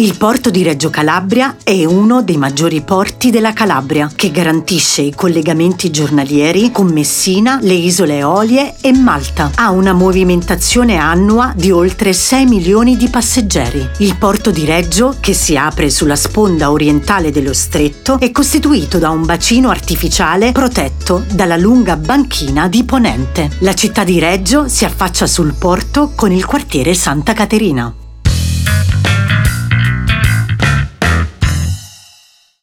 Il porto di Reggio Calabria è uno dei maggiori porti della Calabria, che garantisce i collegamenti giornalieri con Messina, le isole Eolie e Malta. Ha una movimentazione annua di oltre 6 milioni di passeggeri. Il porto di Reggio, che si apre sulla sponda orientale dello stretto, è costituito da un bacino artificiale protetto dalla lunga banchina di Ponente. La città di Reggio si affaccia sul porto con il quartiere Santa Caterina.